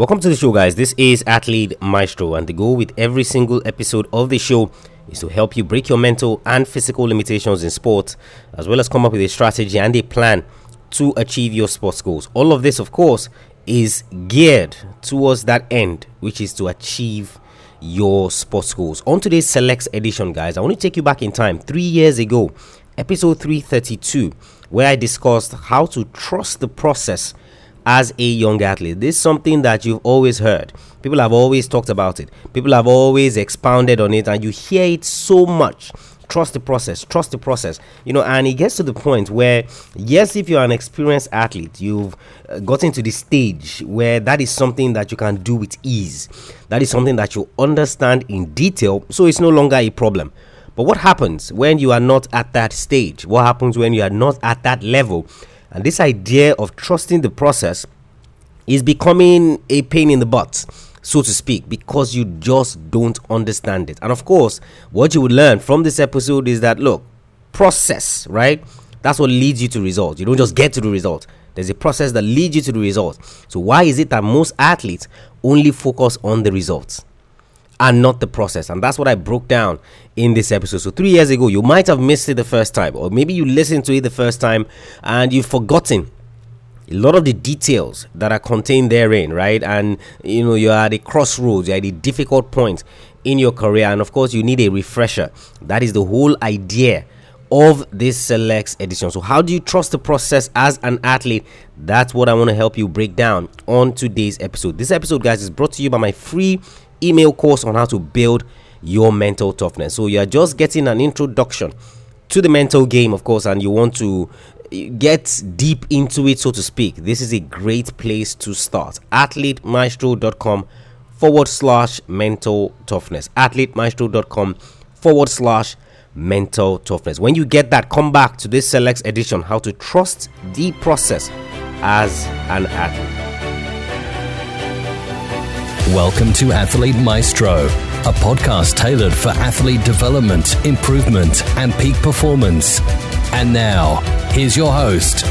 Welcome to the show, guys. This is Athlete Maestro, and the goal with every single episode of the show is to help you break your mental and physical limitations in sport, as well as come up with a strategy and a plan to achieve your sports goals. All of this, of course, is geared towards that end, which is to achieve your sports goals. On today's Selects edition, guys, I want to take you back in time three years ago, episode 332, where I discussed how to trust the process as a young athlete. This is something that you've always heard. People have always talked about it. People have always expounded on it, and you hear it so much. Trust the process, trust the process. You know, and it gets to the point where, yes, if you're an experienced athlete, you've uh, gotten to the stage where that is something that you can do with ease. That is something that you understand in detail, so it's no longer a problem. But what happens when you are not at that stage? What happens when you are not at that level? And this idea of trusting the process is becoming a pain in the butt, so to speak, because you just don't understand it. And of course, what you would learn from this episode is that look, process, right? That's what leads you to results. You don't just get to the result. There's a process that leads you to the result. So why is it that most athletes only focus on the results? And not the process. And that's what I broke down in this episode. So, three years ago, you might have missed it the first time, or maybe you listened to it the first time and you've forgotten a lot of the details that are contained therein, right? And you know, you're at a crossroads, you're at a difficult point in your career, and of course, you need a refresher. That is the whole idea of this selects edition. So, how do you trust the process as an athlete? That's what I want to help you break down on today's episode. This episode, guys, is brought to you by my free email course on how to build your mental toughness. So you're just getting an introduction to the mental game, of course, and you want to get deep into it, so to speak. This is a great place to start. AthleteMaestro.com forward slash mental toughness. AthleteMaestro.com forward slash mental toughness. When you get that, come back to this select edition how to trust the process as an athlete. Welcome to Athlete Maestro, a podcast tailored for athlete development, improvement, and peak performance. And now, here's your host.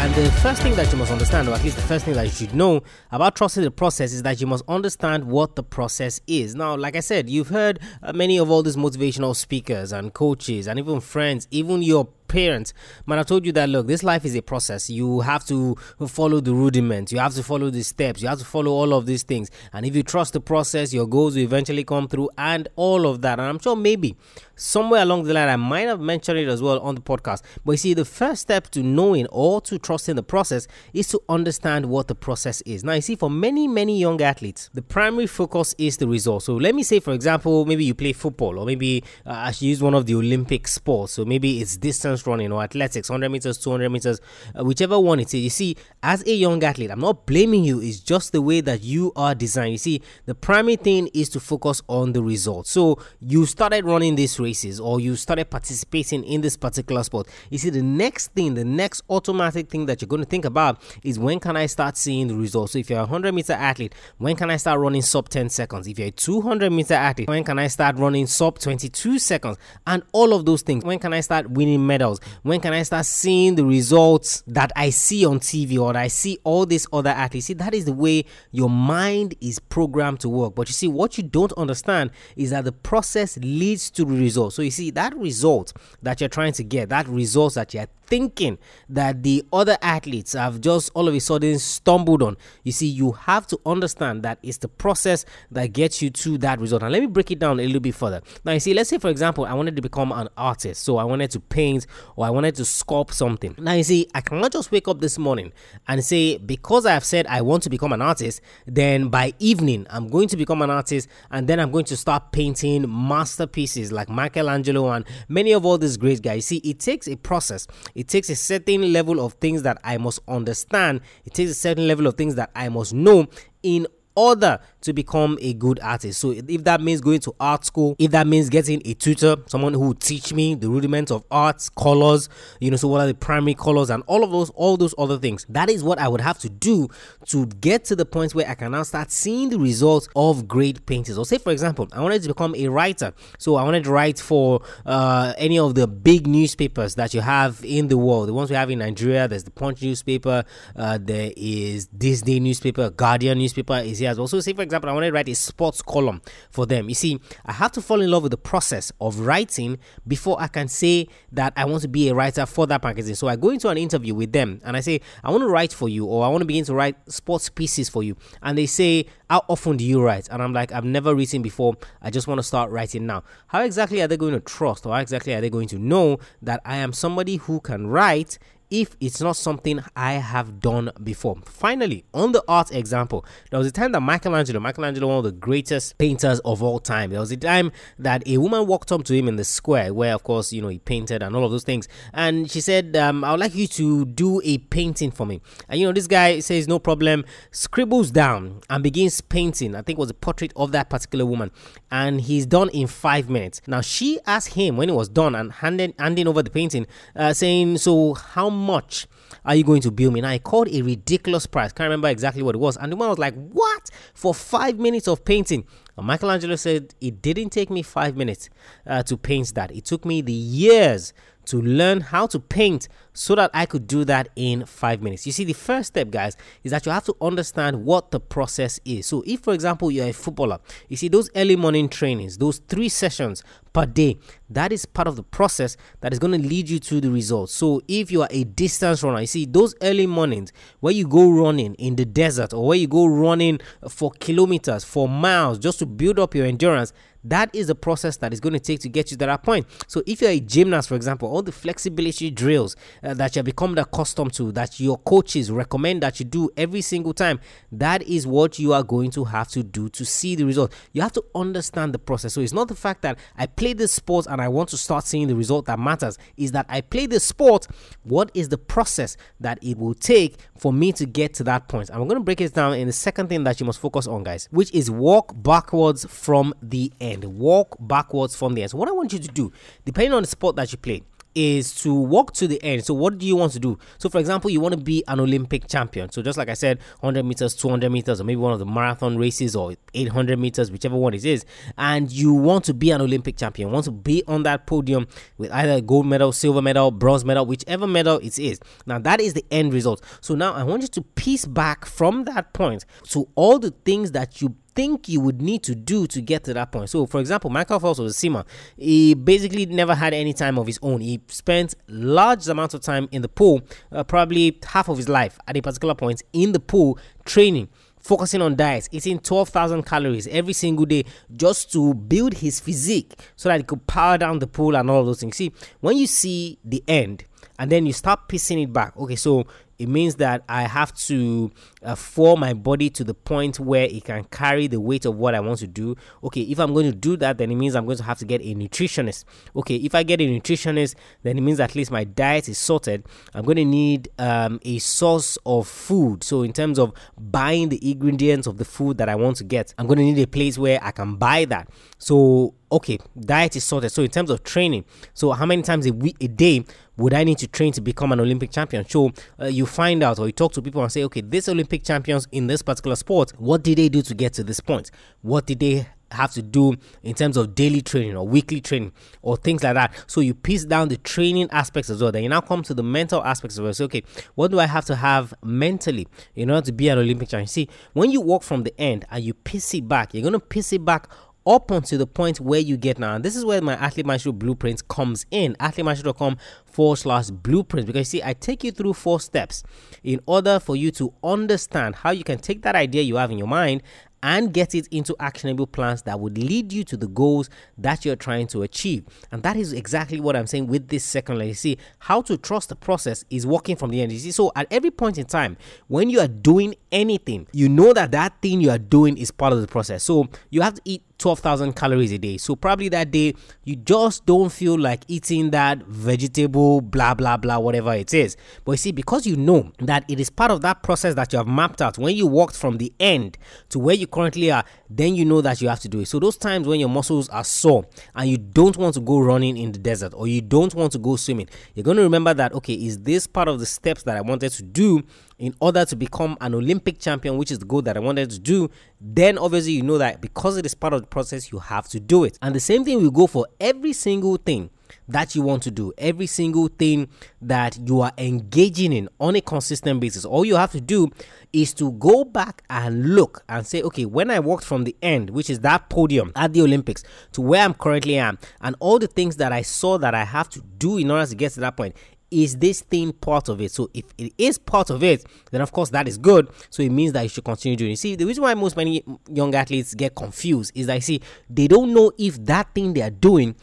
And the first thing that you must understand, or at least the first thing that you should know about trusting the process, is that you must understand what the process is. Now, like I said, you've heard uh, many of all these motivational speakers and coaches and even friends, even your parents man i told you that look this life is a process. You have to follow the rudiments. You have to follow the steps. You have to follow all of these things. And if you trust the process your goals will eventually come through and all of that. And i'm sure maybe somewhere along the line i might have mentioned it as well on the podcast. But you see the first step to knowing or to trusting the process is to understand what the process is. Now you see for many many young athletes the primary focus is the result. So let me say for example maybe you play football or maybe uh, i should use one of the olympic sports. So maybe it's distance distance running or athletics, 100 meters, 200 meters, uh, whichever one it is. You see, as a young athlete, I'm not blaming you, it's just the way that you are designed. You see, the primary thing is to focus on the result. So you started running these races or you started participating in this particular sport. You see, the next thing, the next automatic thing that you're going to think about is when can I start seeing the results? So if you're a 100 meter athlete, when can I start running sub 10 seconds? If you're a 200 meter athlete, when can I start running sub 22 seconds? And all of those things. When can I start winning medals? Medals? When can I start seeing the results that I see on TV or I see all these other athletes? See, that is the way your mind is programmed to work. But you see, what you don't understand is that the process leads to the result. So you see, that result that you're trying to get, that result that you're thinking that the other athletes have just all of a sudden stumbled on. You see, you have to understand that it's the process that gets you to that result. And let me break it down a little bit further. Now, you see, let's say, for example, I wanted to become an artist. So I wanted to paint or I wanted to sculpt something. Now, you see, I cannot just wake up this morning and say, because I have said I want to become an artist, then by evening, I'm going to become an artist and then I'm going to start painting masterpieces like Michelangelo and many of all these great guys. See, it takes a process it takes a certain level of things that I must understand. It takes a certain level of things that I must know in order to become a good artist. So if that means going to art school, if that means getting a tutor, someone who will teach me the rudiments of arts, colors, you know, so what are the primary colors and all of those, all those other things. That is what I would have to do to get to the point where I can now start seeing the results of great painters. Or say, for example, I wanted to become a writer, so I wanted to write for uh, any of the big newspapers that you have in the world. The ones we have in Nigeria, there's the Punch newspaper, uh, there is ThisDay newspaper, Guardian newspaper is here as well. So, say for example, I want to write a sports column for them. You see, I have to fall in love with the process of writing before I can say that I want to be a writer for that magazine. So, I go into an interview with them and I say, I want to write for you, or I want to begin to write sports pieces for you. And they say, How often do you write? And I'm like, I've never written before. I just want to start writing now. How exactly are they going to trust, or how exactly are they going to know that I am somebody who can write if it's not something I have done before. Finally, on the art example, there was a time that Michelangelo, Michelangelo, one of the greatest painters of all time, there was a time that a woman walked up to him in the square where, of course, you know, he painted and all of those things. And she said, um, I would like you to do a painting for me. And, you know, this guy says, no problem, scribbles down and begins painting. I think it was a portrait of that particular woman. And he's done in five minutes. Now, she asked him when it was done and handing, handing over the painting, uh, saying, So, how much are you going to bill me? Now I called a ridiculous price. Can't remember exactly what it was. And the man was like, What? For five minutes of painting? And Michelangelo said, It didn't take me five minutes uh, to paint that. It took me the years to learn how to paint so that I could do that in five minutes. You see, the first step, guys, is that you have to understand what the process is. So, if for example you're a footballer, you see those early morning trainings, those three sessions per day, that is part of the process that is going to lead you to the results. So, if you are a distance runner, you see those early mornings where you go running in the desert or where you go running for kilometers, for miles, just to build up your endurance, that is the process that is going to take to get you to that point. So, if you're a gymnast, for example, all the flexibility drills uh, that you have become accustomed to, that your coaches recommend that you do every single time, that is what you are going to have to do to see the result. You have to understand the process. So, it's not the fact that I play this sport and I want to start seeing the result that matters, is that I play this sport. What is the process that it will take for me to get to that point? We're going to break it down in the second thing that you must focus on, guys, which is walk backwards from the end end. Walk backwards from there. So what I want you to do, depending on the sport that you play, is to walk to the end. So, what do you want to do? So, for example, you want to be an Olympic champion. So, just like I said, 100 meters, 200 meters, or maybe one of the marathon races or 800 meters, whichever one it is, and you want to be an Olympic champion, want to be on that podium with either a gold medal, silver medal, bronze medal, whichever medal it is. Now, that is the end result. So, now I want you to piece back from that point to all the things that you think you would need to do to get to that point. So, for example, Michael Phelps was a swimmer. He basically never had any time of his own. He spent large amounts of time in the pool, uh, probably half of his life at a particular point in the pool training focusing on diet, eating 12,000 calories every single day just to build his physique so that he could power down the pool and all those things. See, when you see the end and then you start piecing it back, okay, so it means that I have to uh, form my body to the point where it can carry the weight of what I want to do. Okay, if I'm going to do that, then it means I'm going to have to get a nutritionist. Okay, if I get a nutritionist, then it means at least my diet is sorted. I'm going to need um, a source of food. So, in terms of buying the ingredients of the food that I want to get, I'm going to need a place where I can buy that. So, okay, diet is sorted. So, in terms of training, so how many times a week, a day would I need to train to become an Olympic champion? So, uh, you find out or you talk to people and say, okay, this Olympic champions in this particular sport, what did they do to get to this point? What did they have to do in terms of daily training or weekly training or things like that. So you piece down the training aspects as well. Then you now come to the mental aspects as well. So, okay, what do I have to have mentally in order to be an Olympic champion? See, when you walk from the end and you piece it back, you're to piece it back up until the point where you get now. And this is where my Athlete Maestro blueprint comes in. AthleteMaestro.com forward slash blueprint. Because see, I take you through four steps in order for you to understand how you can take that idea you have in your mind and get it into actionable plans that would lead you to the goals that you're trying to achieve. And that is exactly what I'm saying with this second layer. You see, how to trust the process is working from the end. You see, so at every point in time, when you are doing anything, you know that that thing you are doing is part of the process. So you have to eat 12,000 calories a day. So probably that day you just don't feel like eating that vegetable blah, blah, blah, whatever it is. But you see, because you know that it is part of that process that you have mapped out, when you walked from the end to where you currently are, then you know that you have to do it. So, those times when your muscles are sore and you don't want to go running in the desert or you don't want to go swimming, you're going to remember that, okay, is this part of the steps that I wanted to do in order to become an Olympic champion, which is the goal that I wanted to do, then obviously you know that because it is part of the process, you have to do it. And the same thing will go for every single thing that you want to do, every single thing that you are engaging in on a consistent basis. All you have to do is to go back and look and say, okay, when I walked from the end, which is that podium at the Olympics, to where I'm currently am, and all the things that I saw that I have to do in order to get to that point, is this thing part of it? So if it is part of it, then of course that is good. So it means that you should continue doing. You see, the reason why most many young athletes get confused is that see they don't know if that thing they are doing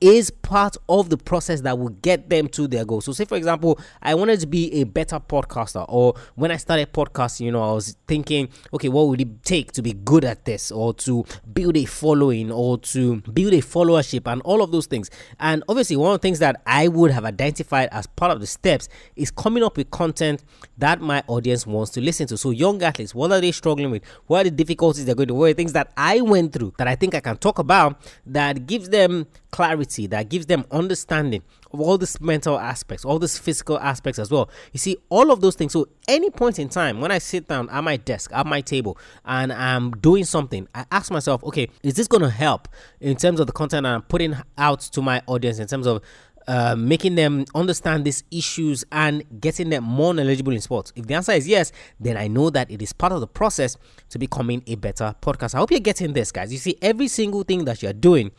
is part of the process that will get them to their goal. So, say for example, I wanted to be a better podcaster, or when I started podcasting, you know, I was thinking, okay, what would it take to be good at this, or to build a following, or to build a followership, and all of those things. And obviously, one of the things that I would have identified as part of the steps is coming up with content that my audience wants to listen to. So, young athletes, what are they struggling with? What are the difficulties they're going to? What are the things that I went through that I think I can talk about that gives them clarity that gives them understanding of all these mental aspects, all these physical aspects as well. You see, all of those things. So, any point in time when I sit down at my desk, at my table, and I'm doing something, I ask myself, okay, is this going to help in terms of the content I'm putting out to my audience, in terms of uh, making them understand these issues and getting them more knowledgeable in sports? If the answer is yes, then I know that it is part of the process to becoming a better podcast. I hope you're getting this, guys. You see, every single thing that you're doing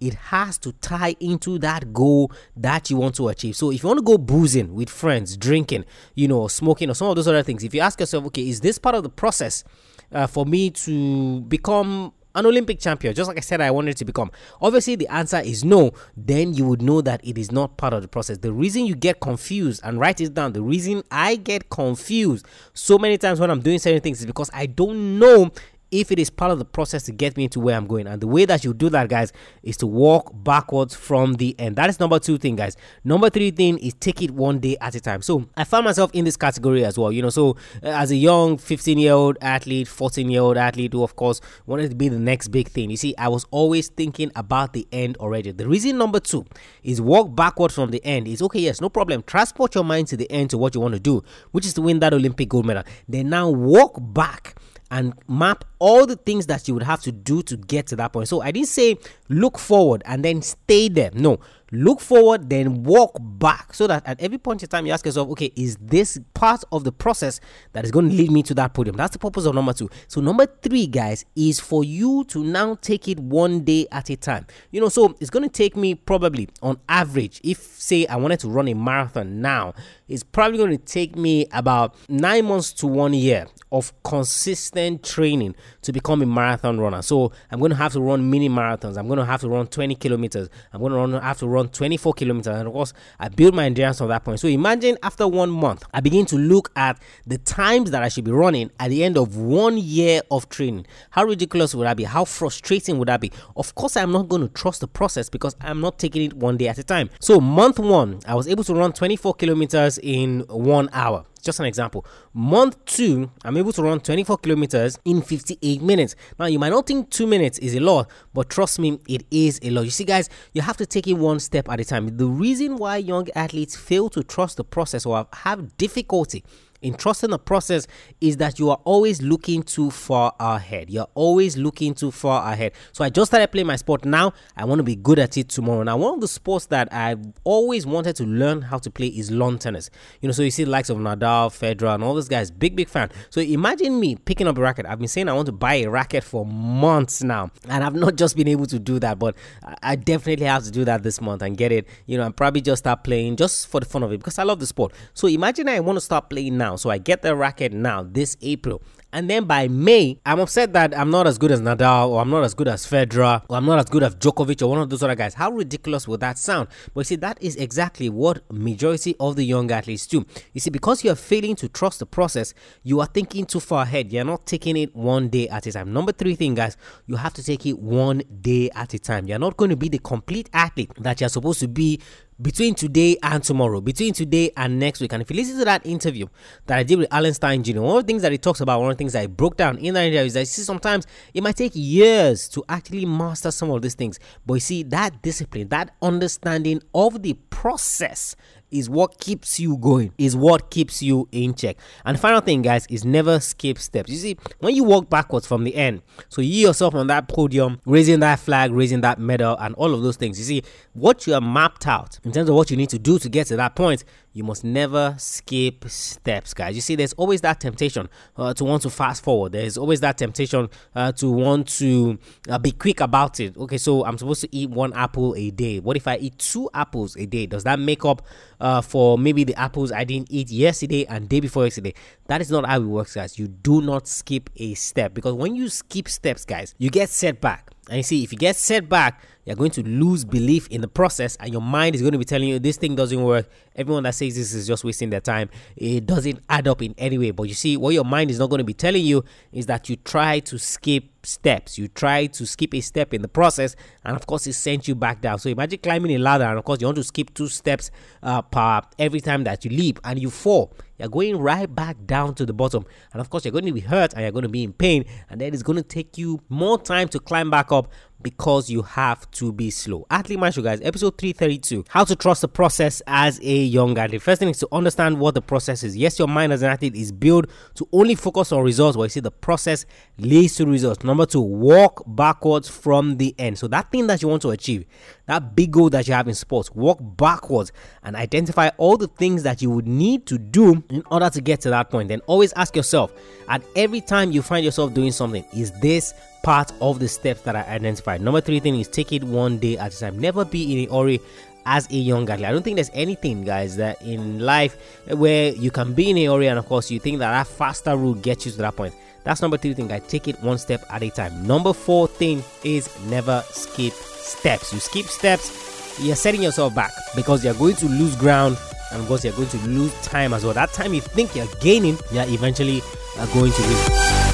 it has to tie into that goal that you want to achieve. So if you want to go boozing with friends, drinking, you know, smoking, or some of those other things, if you ask yourself, okay, is this part of the process uh, for me to become an Olympic champion, just like I said, I wanted to become. Obviously, the answer is no. Then you would know that it is not part of the process. The reason you get confused and write it down, the reason I get confused so many times when I'm doing certain things is because I don't know if it is part of the process to get me into where I'm going. And the way that you do that, guys, is to walk backwards from the end. That is number two thing, guys. Number three thing is take it one day at a time. So I found myself in this category as well. You know, so uh, as a young 15 year old athlete, 14 year old athlete who, of course, wanted to be the next big thing. You see, I was always thinking about the end already. The reason number two is walk backwards from the end is okay, yes, no problem. Transport your mind to the end to what you want to do, which is to win that Olympic gold medal. Then now walk back and map all the things that you would have to do to get to that point. So I didn't say look forward and then stay there. No, look forward, then walk back so that at every point in time you ask yourself, okay, is this part of the process that is going to lead me to that podium? That's the purpose of number two. So, number three, guys, is for you to now take it one day at a time. You know, so it's going to take me probably on average, if say I wanted to run a marathon now, it's probably going to take me about nine months to one year of consistent training to become a marathon runner. So I'm going to have to run mini marathons. I'm going to have to run 20 kilometers. I'm going to run, have to run 24 kilometers. And of course, I build my endurance from that point. So imagine after one month, I begin to look at the times that I should be running at the end of one year of training. How ridiculous would that be? How frustrating would that be? Of course, I'm not going to trust the process because I'm not taking it one day at a time. So month one, I was able to run 24 kilometers in one hour. Just an example. Month two, I'm able to run 24 kilometers in 58 minutes. Now, you might not think two minutes is a lot, but trust me, it is a lot. You see, guys, you have to take it one step at a time. The reason why young athletes fail to trust the process or have difficulty in trusting the process is that you are always looking too far ahead. You're always looking too far ahead. So I just started playing my sport now. I want to be good at it tomorrow. Now, one of the sports that I've always wanted to learn how to play is lawn tennis. You know, so you see the likes of Nadal, Federer, and all those guys, big, big fan. So imagine me picking up a racket. I've been saying I want to buy a racket for months now, and I've not just been able to do that, but I definitely have to do that this month and get it. You know, I'm probably just start playing just for the fun of it because I love the sport. So imagine I want to start playing now now. So I get the racket now this April. And then by May, I'm upset that I'm not as good as Nadal or I'm not as good as Federer or I'm not as good as Djokovic or one of those other guys. How ridiculous would that sound? But you see, that is exactly what majority of the young athletes do. You see, because you're failing to trust the process, you are thinking too far ahead. You're not taking it one day at a time. Number three thing, guys, you have to take it one day at a time. You're not going to be the complete athlete that you're supposed to be between today and tomorrow, between today and next week. And if you listen to that interview that I did with Alan Stein Jr., one of the things that he talks about, one of the things that I broke down in that interview is that see sometimes it might take years to actually master some of these things. But you see, that discipline, that understanding of the process is what keeps you going, is what keeps you in check. And final thing, guys, is never skip steps. You see, when you walk backwards from the end, so you yourself on that podium, raising that flag, raising that medal, and all of those things, you see, what you are mapped out in terms of what you need to do to get to that point, you must never skip steps, guys. You see, there's always that temptation uh, to want to fast forward. There's always that temptation uh, to want to uh, be quick about it. Okay, so I'm supposed to eat one apple a day. What if I eat two apples a day? Does that make up uh, for maybe the apples I didn't eat yesterday and day before yesterday? That is not how it works, guys. You do not skip a step because when you skip steps, guys, you get set back. And you see, if you get set back, you're going to lose belief in the process, and your mind is going to be telling you this thing doesn't work. Everyone that says this is just wasting their time. It doesn't add up in any way. But you see, what your mind is not going to be telling you is that you try to skip steps. You try to skip a step in the process, and of course, it sends you back down. So imagine climbing a ladder, and of course, you want to skip two steps uh, per every time that you leap, and you fall. You're going right back down to the bottom, and of course, you're going to be hurt and you're going to be in pain, and then it's going to take you more time to climb back up because you have to be slow. Athlete Maestro, guys, episode 332 How to trust the process as a young athlete. First thing is to understand what the process is. Yes, your mind as an athlete is built to only focus on results, but you see, the process leads to results. Number two, walk backwards from the end. So, that thing that you want to achieve, that big goal that you have in sports, walk backwards and identify all the things that you would need to do in order to get to that point. Then always ask yourself at every time you find yourself doing something, is this part of the steps that I identified. Number three thing is take it one day at a time. Never be in a hurry as a young athlete. I don't think there's anything, guys, that in life where you can be in a hurry and of course you think that that faster route gets you to that point. That's number three thing. I take it one step at a time. Number four thing is never skip steps. You skip steps, you're setting yourself back because you're going to lose ground and of course you're going to lose time as well. That time you think you're gaining, you're eventually uh, going to lose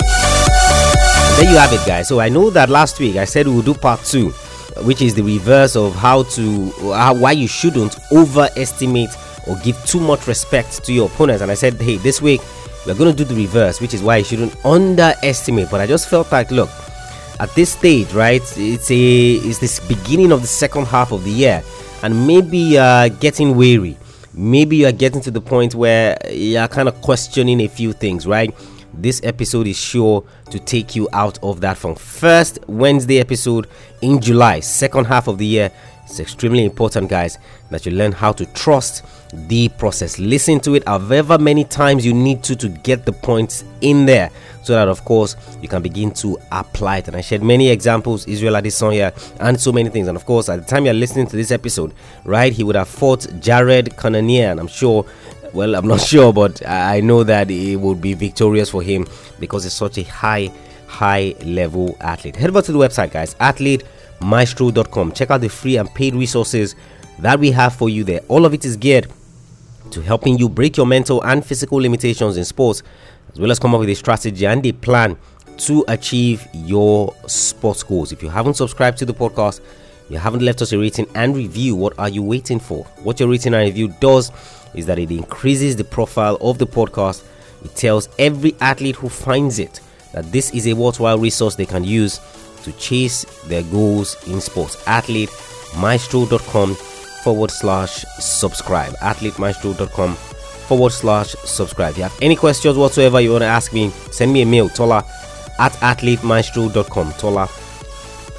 there you have it guys. So i know that last week i said we'll do part two which is the reverse of how to why you shouldn't overestimate or give too much respect to your opponents. And i said hey this week we're going to do the reverse which is why you shouldn't underestimate. But i just felt like look at this stage right it's a it's this beginning of the second half of the year and maybe uh getting weary. Maybe you're getting to the point where you're kind of questioning a few things right this episode is sure to take you out of that from first Wednesday episode in July, second half of the year. It's extremely important, guys, that you learn how to trust the process. Listen to it however many times you need to to get the points in there so that of course you can begin to apply it. And I shared many examples, Israel Adesanya, and so many things. And of course, at the time you're listening to this episode, right, he would have fought Jared Cannonier, and I'm sure well, I'm not sure, but I know that it would be victorious for him because he's such a high, high level athlete. Head over to the website, guys, athletemaestro.com. Check out the free and paid resources that we have for you there. All of it is geared to helping you break your mental and physical limitations in sports, as well as come up with a strategy and a plan to achieve your sports goals. If you haven't subscribed to the podcast, you haven't left us a rating and review, what are you waiting for? What your rating and review does is that it increases the profile of the podcast. It tells every athlete who finds it that this is a worthwhile resource they can use to chase their goals in sports. AthleteMaestro.com forward slash subscribe. AthleteMaestro.com forward slash subscribe. If you have any questions whatsoever you want to ask me, send me a mail, Tola at athletemaestro.com. Tola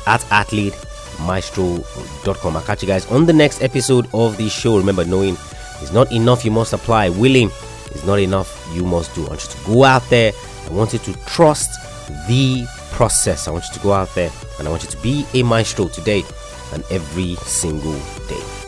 at athletemaestro.com. I'll catch you guys on the next episode of the show. Remember, knowing it's not enough, you must apply. Willing is not enough, you must do. I want you to go out there. I want you to trust the process. I want you to go out there and I want you to be a maestro today and every single day.